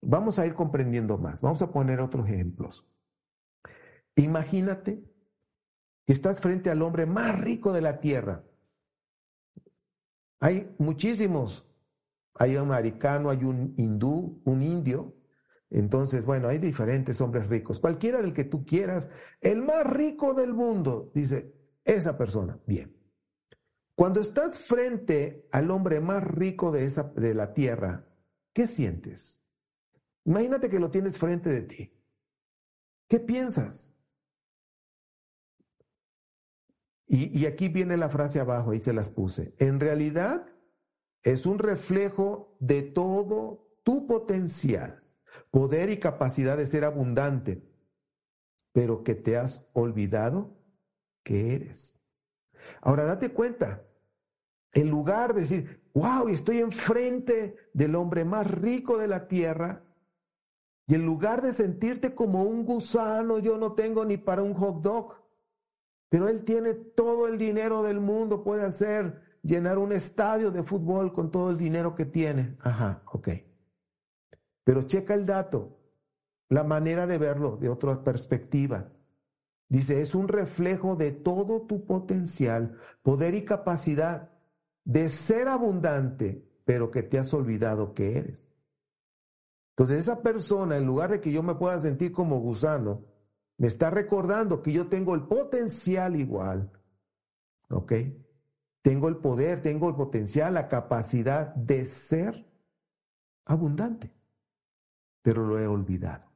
Vamos a ir comprendiendo más. Vamos a poner otros ejemplos. Imagínate que estás frente al hombre más rico de la tierra. Hay muchísimos. Hay un americano, hay un hindú, un indio. Entonces, bueno, hay diferentes hombres ricos. Cualquiera del que tú quieras, el más rico del mundo, dice esa persona. Bien. Cuando estás frente al hombre más rico de, esa, de la tierra, ¿qué sientes? Imagínate que lo tienes frente de ti. ¿Qué piensas? Y, aquí viene la frase abajo, ahí se las puse. En realidad es un reflejo de todo tu potencial, poder y capacidad de ser abundante, pero que te has olvidado que eres. Ahora date cuenta, en lugar de decir, wow, estoy enfrente del hombre más rico de la tierra, y en lugar de sentirte como un gusano, yo no tengo ni para un hot dog, pero él tiene todo el dinero del mundo, puede hacer, llenar un estadio de fútbol con todo el dinero que tiene. Ajá, ok. Pero checa el dato, la manera de verlo de otra perspectiva. Dice, es un reflejo de todo tu potencial, poder y capacidad de ser abundante, pero que te has olvidado que eres. Entonces esa persona, en lugar de que yo me pueda sentir como gusano, me está recordando que yo tengo el potencial igual. ¿Ok? Tengo el poder, tengo el potencial, la capacidad de ser abundante. Pero lo he olvidado.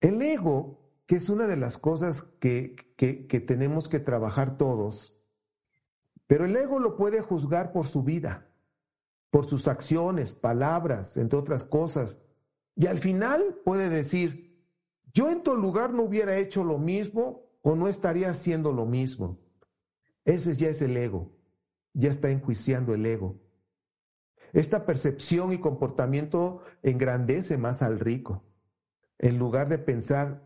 El ego, que es una de las cosas que, que, tenemos que trabajar todos, pero el ego lo puede juzgar por su vida, por sus acciones, palabras, entre otras cosas. Y al final puede decir, yo en tu lugar no hubiera hecho lo mismo o no estaría haciendo lo mismo. Ese ya es el ego, ya está enjuiciando el ego. Esta percepción y comportamiento engrandece más al rico, en lugar de pensar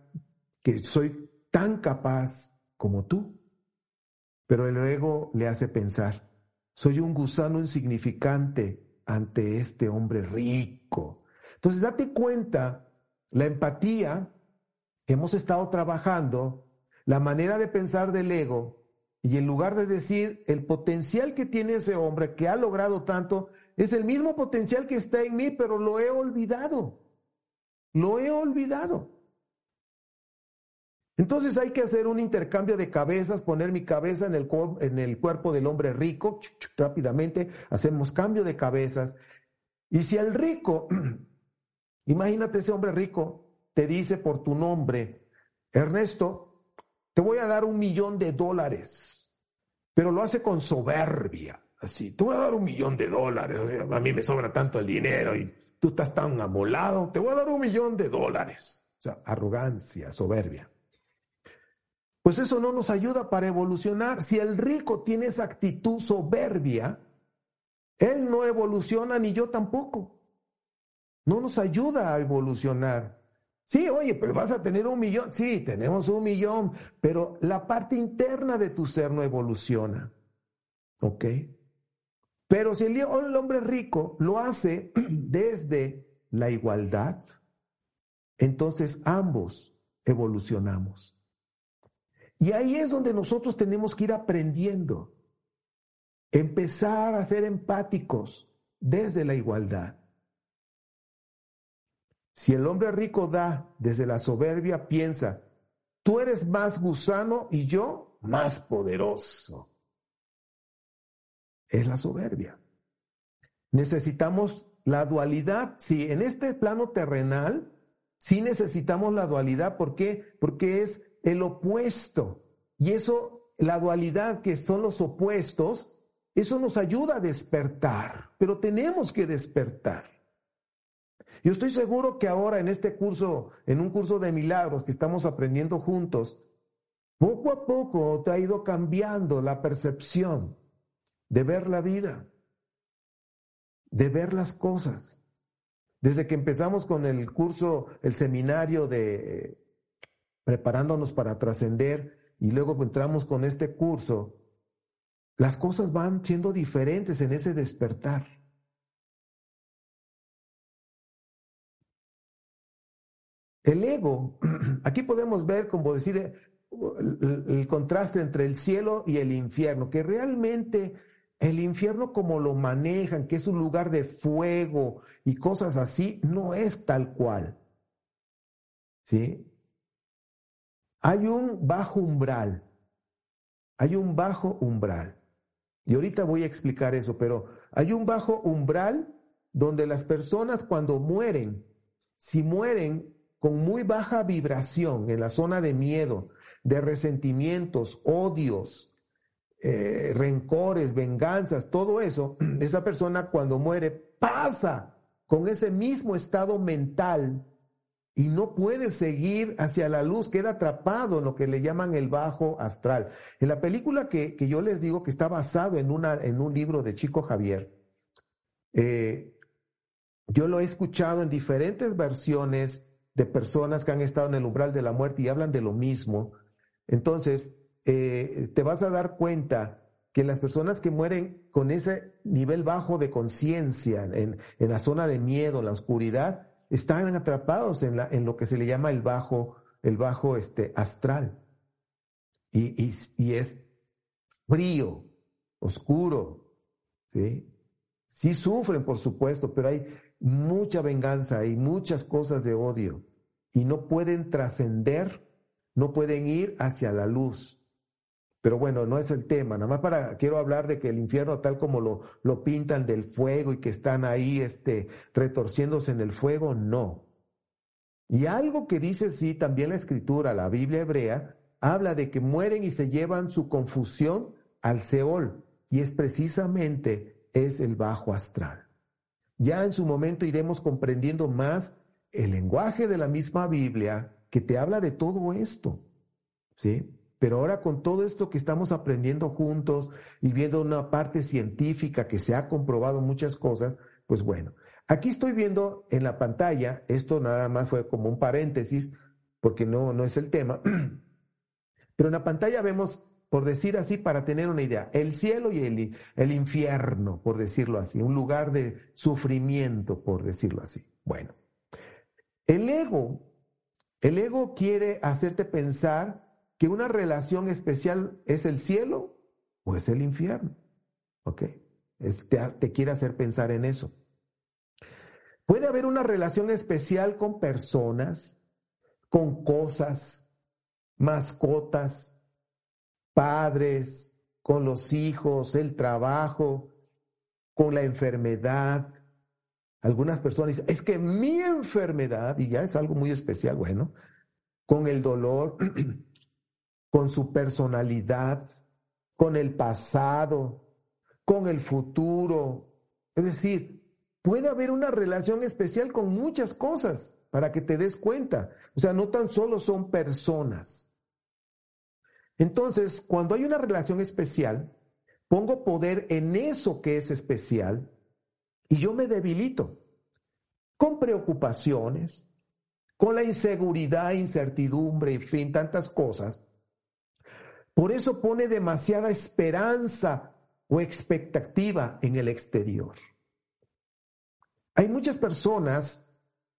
que soy tan capaz como tú. Pero el ego le hace pensar, soy un gusano insignificante ante este hombre rico entonces, date cuenta la empatía que hemos estado trabajando, la manera de pensar del ego, y en lugar de decir el potencial que tiene ese hombre que ha logrado tanto, es el mismo potencial que está en mí, pero lo he olvidado. Lo he olvidado. Entonces hay que hacer un intercambio de cabezas, poner mi cabeza en el, en el cuerpo del hombre rico, rápidamente hacemos cambio de cabezas. Y si el rico Imagínate ese hombre rico te dice por tu nombre, Ernesto, te voy a dar un millón de dólares, pero lo hace con soberbia, así, te voy a dar un millón de dólares, a mí me sobra tanto el dinero y tú estás tan amolado, te voy a dar un millón de dólares. O sea, arrogancia, soberbia. Pues eso no nos ayuda para evolucionar. Si el rico tiene esa actitud soberbia, él no evoluciona ni yo tampoco no nos ayuda a evolucionar. Sí, oye, pero vas a tener un millón. Sí, tenemos un millón, pero la parte interna de tu ser no evoluciona. ¿Ok? Pero si el, hombre rico lo hace desde la igualdad, entonces ambos evolucionamos. Y ahí es donde nosotros tenemos que ir aprendiendo, empezar a ser empáticos desde la igualdad. Si el hombre rico da desde la soberbia, piensa, tú eres más gusano y yo más poderoso. Es la soberbia. Necesitamos la dualidad. Si en este plano terrenal, sí necesitamos la dualidad. ¿Por qué? Porque es el opuesto. Y eso, la dualidad que son los opuestos, eso nos ayuda a despertar. Pero tenemos que despertar. Yo estoy seguro que ahora en este curso, en un curso de milagros que estamos aprendiendo juntos, poco a poco te ha ido cambiando la percepción de ver la vida, de ver las cosas. Desde que empezamos con el curso, el seminario de preparándonos para trascender y luego entramos con este curso, las cosas van siendo diferentes en ese despertar. El ego, aquí podemos ver, como decir, el, contraste entre el cielo y el infierno, que realmente el infierno como lo manejan, que es un lugar de fuego y cosas así, no es tal cual. ¿Sí? Hay un bajo umbral, hay un bajo umbral. Y ahorita voy a explicar eso, pero hay un bajo umbral donde las personas cuando mueren, si mueren con muy baja vibración en la zona de miedo, de resentimientos, odios, eh, rencores, venganzas, todo eso, esa persona cuando muere pasa con ese mismo estado mental y no puede seguir hacia la luz, queda atrapado en lo que le llaman el bajo astral. En la película que, yo les digo que está basado en, una, en un libro de Chico Javier, eh, yo lo he escuchado en diferentes versiones de personas que han estado en el umbral de la muerte y hablan de lo mismo. Entonces, eh, te vas a dar cuenta que las personas que mueren con ese nivel bajo de conciencia, en, en, la zona de miedo, la oscuridad, están atrapados en, la, en lo que se le llama el bajo, el bajo este, astral. Y, y, y es frío, oscuro, ¿sí? Sí sufren, por supuesto, pero hay mucha venganza y muchas cosas de odio y no pueden trascender, no pueden ir hacia la luz. Pero bueno, no es el tema, nada más para, quiero hablar de que el infierno tal como lo, lo pintan del fuego y que están ahí este, retorciéndose en el fuego, no. Y algo que dice sí también la escritura, la Biblia hebrea, habla de que mueren y se llevan su confusión al Seol, y es precisamente es el bajo astral. Ya en su momento iremos comprendiendo más el lenguaje de la misma Biblia que te habla de todo esto. ¿Sí? Pero ahora con todo esto que estamos aprendiendo juntos y viendo una parte científica que se ha comprobado muchas cosas, pues bueno, aquí estoy viendo en la pantalla, esto nada más fue como un paréntesis, porque no, no es el tema, pero en la pantalla vemos, por decir así, para tener una idea, el cielo y el, el infierno, por decirlo así, un lugar de sufrimiento, por decirlo así. Bueno, el ego, el ego quiere hacerte pensar que una relación especial es el cielo o es el infierno. ¿Ok? te, quiere hacer pensar en eso. Puede haber una relación especial con personas, con cosas, mascotas, padres, con los hijos, el trabajo, con la enfermedad. Algunas personas dicen, es que mi enfermedad, y ya es algo muy especial, bueno, con el dolor, con su personalidad, con el pasado, con el futuro. Es decir, puede haber una relación especial con muchas cosas para que te des cuenta. O sea, no tan solo son personas. Entonces, cuando hay una relación especial, pongo poder en eso que es especial y yo me debilito con preocupaciones, con la inseguridad, incertidumbre, en fin, tantas cosas por eso pone demasiada esperanza o expectativa en el exterior. Hay muchas personas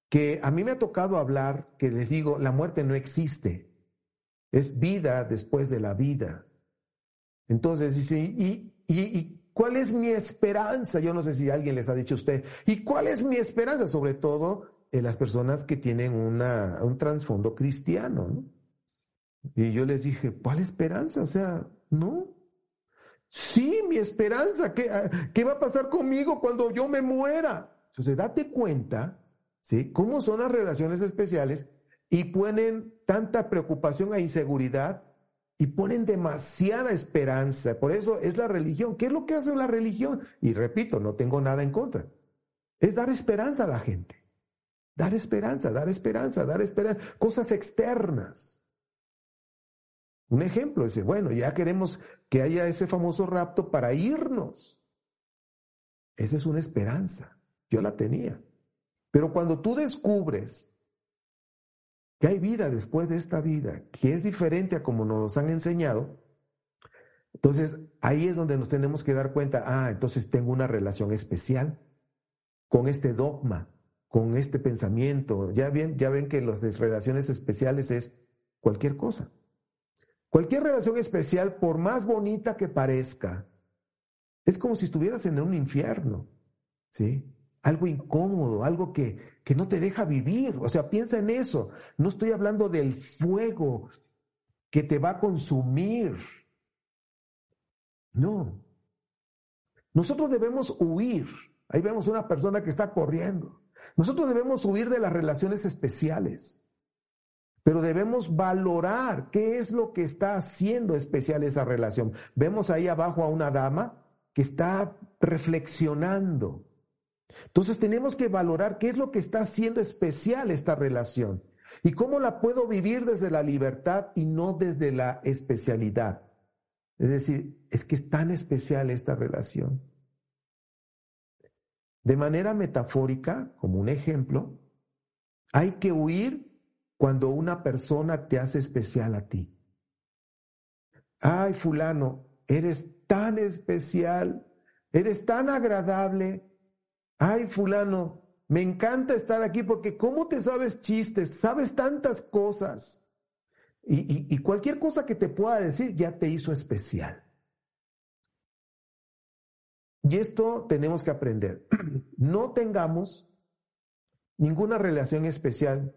que a mí me ha tocado hablar que les digo, la muerte no existe, es vida después de la vida. Entonces ¿y, y, cuál es mi esperanza? Yo no sé si alguien les ha dicho a usted, ¿y cuál es mi esperanza? Sobre todo en las personas que tienen un trasfondo cristiano. ¿no? Y yo les dije, ¿cuál esperanza? O sea, no. Sí, mi esperanza. ¿Qué, ah, ¿Qué, va a pasar conmigo cuando yo me muera? Entonces, date cuenta, ¿sí? Cómo son las relaciones especiales y ponen tanta preocupación e inseguridad y ponen demasiada esperanza. Por eso es la religión. ¿Qué es lo que hace la religión? Y repito, no tengo nada en contra. Es dar esperanza a la gente. Dar esperanza, dar esperanza, dar esperanza. Cosas externas. Un ejemplo, dice, bueno, ya queremos que haya ese famoso rapto para irnos. Esa es una esperanza. Yo la tenía. Pero cuando tú descubres que hay vida después de esta vida, que es diferente a como nos han enseñado, entonces ahí es donde nos tenemos que dar cuenta, ah, entonces tengo una relación especial con este dogma, con este pensamiento. Ya ven, ya ven que las relaciones especiales es cualquier cosa. Cualquier relación especial, por más bonita que parezca, es como si estuvieras en un infierno, ¿sí? Algo incómodo, algo que, que no te deja vivir. O sea, piensa en eso. No estoy hablando del fuego que te va a consumir. No. Nosotros debemos huir. Ahí vemos una persona que está corriendo. Nosotros debemos huir de las relaciones especiales. Pero debemos valorar qué es lo que está haciendo especial esa relación. Vemos ahí abajo a una dama que está reflexionando. Entonces tenemos que valorar qué es lo que está haciendo especial esta relación y cómo la puedo vivir desde la libertad y no desde la especialidad. Es decir, es que es tan especial esta relación. De manera metafórica, como un ejemplo, hay que huir cuando una persona te hace especial a ti. Ay, fulano, eres tan especial, eres tan agradable. Ay, fulano, me encanta estar aquí porque ¿cómo te sabes chistes? Sabes tantas cosas. Y, y, cualquier cosa que te pueda decir ya te hizo especial. Y esto tenemos que aprender. No tengamos ninguna relación especial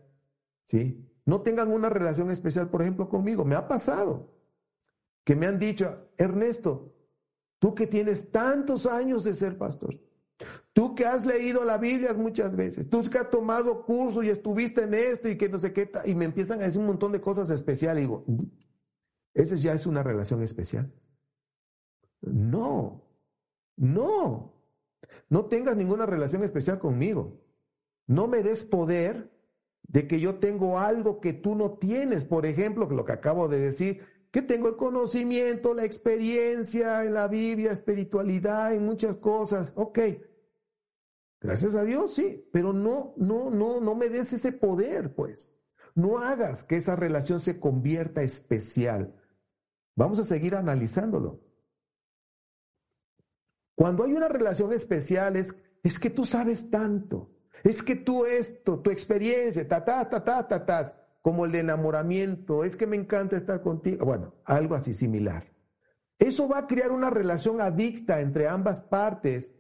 ¿sí? No tengan una relación especial, por ejemplo, conmigo. Me ha pasado que me han dicho, Ernesto, tú que tienes tantos años de ser pastor, tú que has leído la Biblia muchas veces, tú que has tomado curso y estuviste en esto y que no sé qué, y me empiezan a decir un montón de cosas especiales. Digo, ¿esa ya es una relación especial? No, no, no tengas ninguna relación especial conmigo. No me des poder de que yo tengo algo que tú no tienes, por ejemplo, lo que acabo de decir, que tengo el conocimiento, la experiencia en la Biblia, espiritualidad, en muchas cosas. Ok, gracias a Dios, sí, pero no, no, no, no me des ese poder, pues. No hagas que esa relación se convierta especial. Vamos a seguir analizándolo. Cuando hay una relación especial es, es que tú sabes tanto. Es que tú esto, tu experiencia, ta, ta, ta, ta, ta, ta, como el de enamoramiento, es que me encanta estar contigo. Bueno, algo así similar. Eso va a crear una relación adicta entre ambas partes.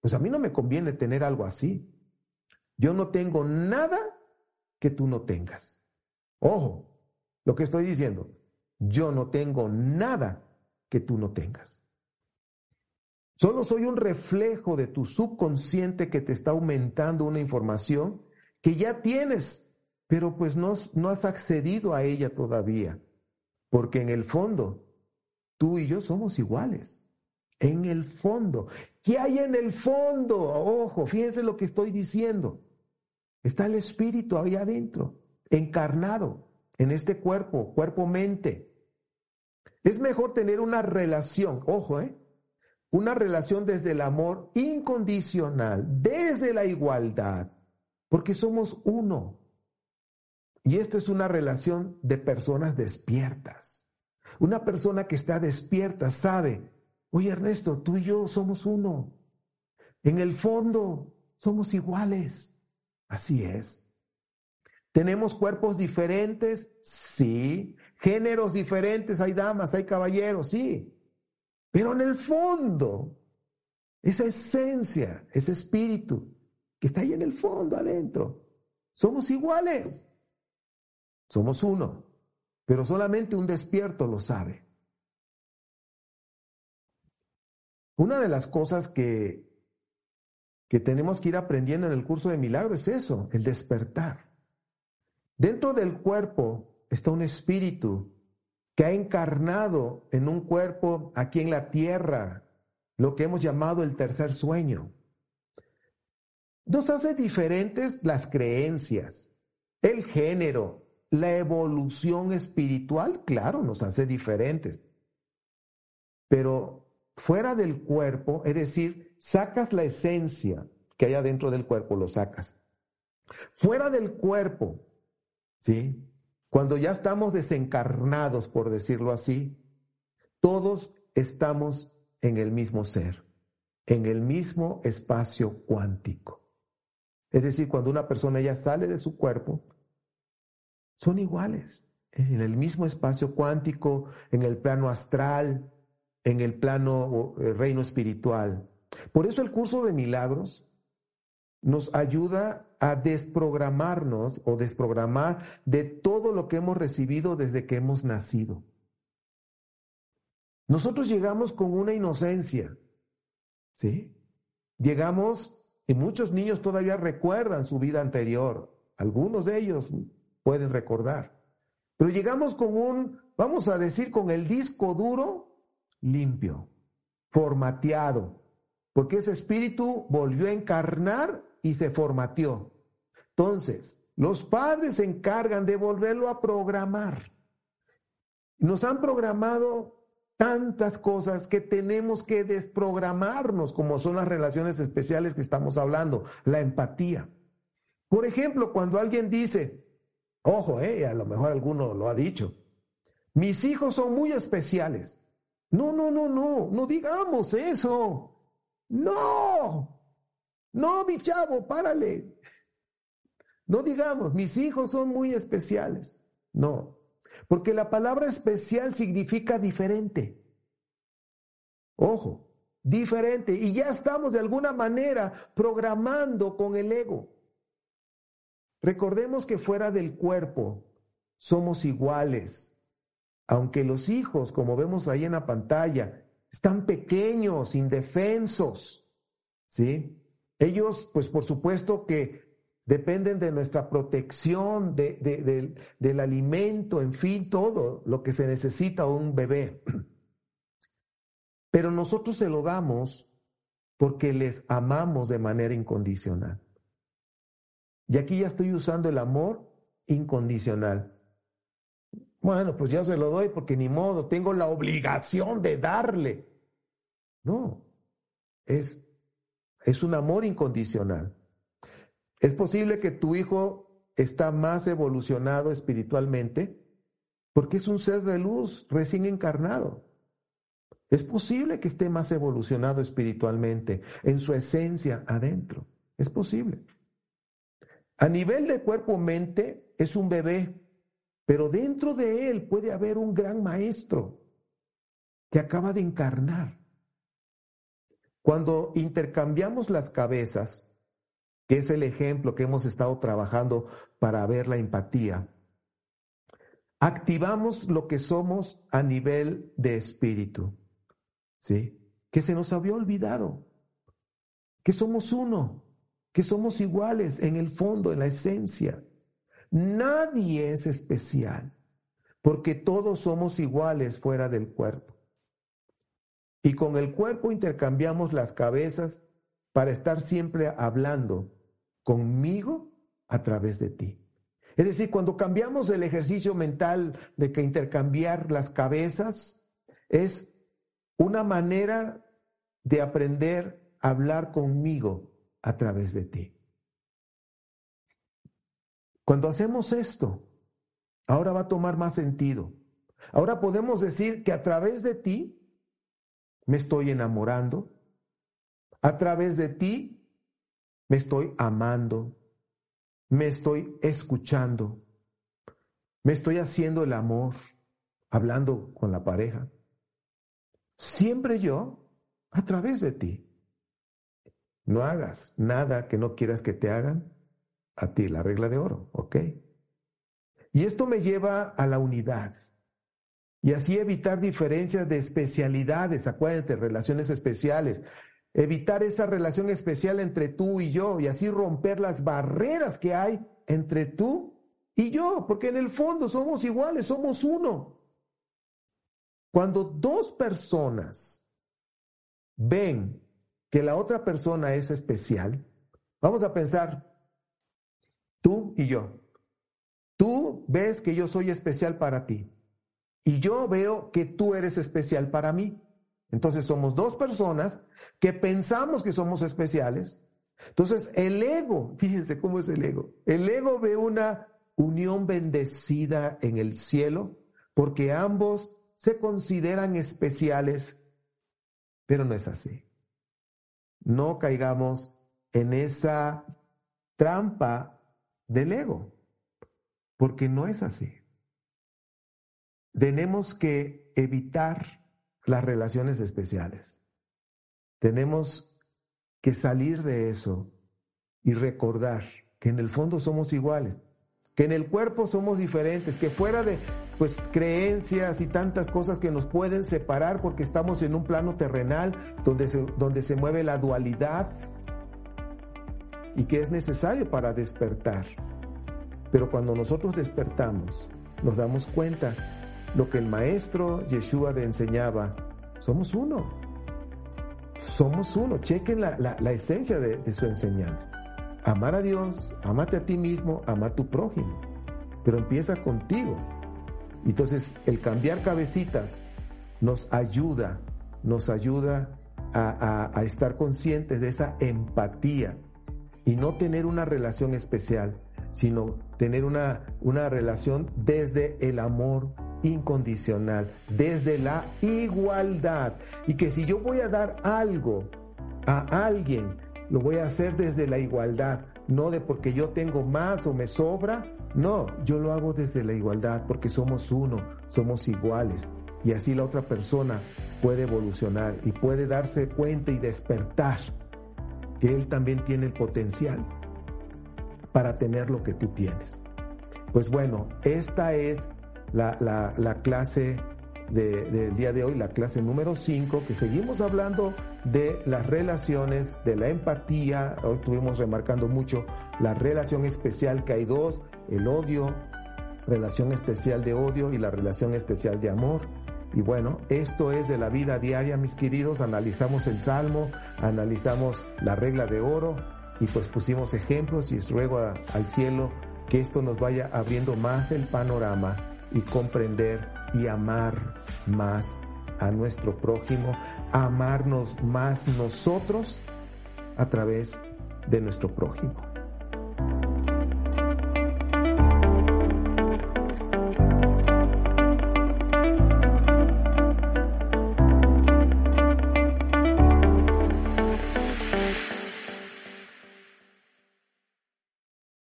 Pues a mí no me conviene tener algo así. Yo no tengo nada que tú no tengas. Ojo, lo que estoy diciendo, yo no tengo nada que tú no tengas. Solo soy un reflejo de tu subconsciente que te está aumentando una información que ya tienes, pero pues no, no has accedido a ella todavía. Porque en el fondo, tú y yo somos iguales. En el fondo. ¿Qué hay en el fondo? Ojo, fíjense lo que estoy diciendo. Está el espíritu ahí adentro, encarnado en este cuerpo, cuerpo-mente. Es mejor tener una relación, ojo, ¿eh? Una relación desde el amor incondicional, desde la igualdad, porque somos uno. Y esto es una relación de personas despiertas. Una persona que está despierta sabe, oye Ernesto, tú y yo somos uno. En el fondo somos iguales. Así es. ¿Tenemos cuerpos diferentes? Sí. ¿Géneros diferentes? Hay damas, hay caballeros, sí. Pero en el fondo, esa esencia, ese espíritu que está ahí en el fondo, adentro, somos iguales. Somos uno, pero solamente un despierto lo sabe. Una de las cosas que, que tenemos que ir aprendiendo en el curso de milagro es eso, el despertar. Dentro del cuerpo está un espíritu que ha encarnado en un cuerpo aquí en la tierra, lo que hemos llamado el tercer sueño. Nos hace diferentes las creencias, el género, la evolución espiritual, claro, nos hace diferentes. Pero fuera del cuerpo, es decir, sacas la esencia que hay adentro del cuerpo, lo sacas. Fuera del cuerpo, ¿sí? Cuando ya estamos desencarnados, por decirlo así, todos estamos en el mismo ser, en el mismo espacio cuántico. Es decir, cuando una persona ya sale de su cuerpo, son iguales, en el mismo espacio cuántico, en el plano astral, en el plano el reino espiritual. Por eso el curso de milagros nos ayuda a desprogramarnos o desprogramar de todo lo que hemos recibido desde que hemos nacido. Nosotros llegamos con una inocencia, ¿sí? Llegamos, y muchos niños todavía recuerdan su vida anterior, algunos de ellos pueden recordar, pero llegamos con un, vamos a decir, con el disco duro limpio, formateado, porque ese espíritu volvió a encarnar y se formateó. Entonces, los padres se encargan de volverlo a programar. Nos han programado tantas cosas que tenemos que desprogramarnos, como son las relaciones especiales que estamos hablando, la empatía. Por ejemplo, cuando alguien dice, ojo, eh, a lo mejor alguno lo ha dicho, mis hijos son muy especiales. No, no, no, no, no digamos eso. No, no, mi chavo, párale. No digamos, mis hijos son muy especiales. No, porque la palabra especial significa diferente. Ojo, diferente. Y ya estamos de alguna manera programando con el ego. Recordemos que fuera del cuerpo somos iguales. Aunque los hijos, como vemos ahí en la pantalla, están pequeños, indefensos. ¿Sí? Ellos, pues por supuesto que dependen de nuestra protección, de, del alimento, en fin, todo lo que se necesita un bebé. Pero nosotros se lo damos porque les amamos de manera incondicional. Y aquí ya estoy usando el amor incondicional. Bueno, pues ya se lo doy porque ni modo, tengo la obligación de darle. No, es es un amor incondicional. Es posible que tu hijo está más evolucionado espiritualmente porque es un ser de luz recién encarnado. Es posible que esté más evolucionado espiritualmente, en su esencia adentro. Es posible. A nivel de cuerpo-mente es un bebé, pero dentro de él puede haber un gran maestro que acaba de encarnar. Cuando intercambiamos las cabezas, que es el ejemplo que hemos estado trabajando para ver la empatía, activamos lo que somos a nivel de espíritu, ¿sí? Que se nos había olvidado, que somos uno, que somos iguales en el fondo, en la esencia. Nadie es especial, porque todos somos iguales fuera del cuerpo. Y con el cuerpo intercambiamos las cabezas para estar siempre hablando conmigo a través de ti. Es decir, cuando cambiamos el ejercicio mental de que intercambiar las cabezas es una manera de aprender a hablar conmigo a través de ti. Cuando hacemos esto, ahora va a tomar más sentido. Ahora podemos decir que a través de ti me estoy enamorando. A través de ti me estoy amando. Me estoy escuchando. Me estoy haciendo el amor, hablando con la pareja. Siempre yo a través de ti. No hagas nada que no quieras que te hagan a ti, la regla de oro, ¿ok? Y esto me lleva a la unidad y así evitar diferencias de especialidades, acuérdate, relaciones especiales, evitar esa relación especial entre tú y yo y así romper las barreras que hay entre tú y yo, porque en el fondo somos iguales, somos uno. Cuando dos personas ven que la otra persona es especial, vamos a pensar, tú y yo, tú ves que yo soy especial para ti y yo veo que tú eres especial para mí. Entonces somos dos personas que pensamos que somos especiales, Entonces, el ego, fíjense cómo es el ego. El ego ve una unión bendecida en el cielo porque ambos se consideran especiales, pero no es así. No caigamos en esa trampa del ego, porque no es así. Tenemos que evitar las relaciones especiales. Tenemos que salir de eso y recordar que en el fondo somos iguales, que en el cuerpo somos diferentes, que fuera de pues creencias y tantas cosas que nos pueden separar porque estamos en un plano terrenal donde se, donde se mueve la dualidad y que es necesario para despertar. Pero cuando nosotros despertamos, nos damos cuenta lo que el maestro Yeshua de enseñaba, somos uno. Somos uno. Chequen la, la, esencia de, de, su enseñanza. Amar a Dios, amate a ti mismo, amar a tu prójimo. Pero empieza contigo. Entonces, el cambiar cabecitas nos ayuda, nos ayuda a, a, a estar conscientes de esa empatía y no tener una relación especial, sino tener una, una relación desde el amor incondicional, desde la igualdad. Y que si yo voy a dar algo a alguien, lo voy a hacer desde la igualdad, no de porque yo tengo más o me sobra. No, yo lo hago desde la igualdad porque somos uno, somos iguales. Y así la otra persona puede evolucionar y puede darse cuenta y despertar que él también tiene el potencial para tener lo que tú tienes. Pues bueno, esta es la, clase del día de hoy, la clase número 5, que seguimos hablando de las relaciones, de la empatía. Hoy estuvimos remarcando mucho la relación especial, que hay dos, el odio, relación especial de odio y la relación especial de amor. Y bueno, esto es de la vida diaria, mis queridos. Analizamos el Salmo, analizamos la regla de oro y pues pusimos ejemplos y ruego al cielo que esto nos vaya abriendo más el panorama y comprender y amar más a nuestro prójimo, amarnos más nosotros a través de nuestro prójimo.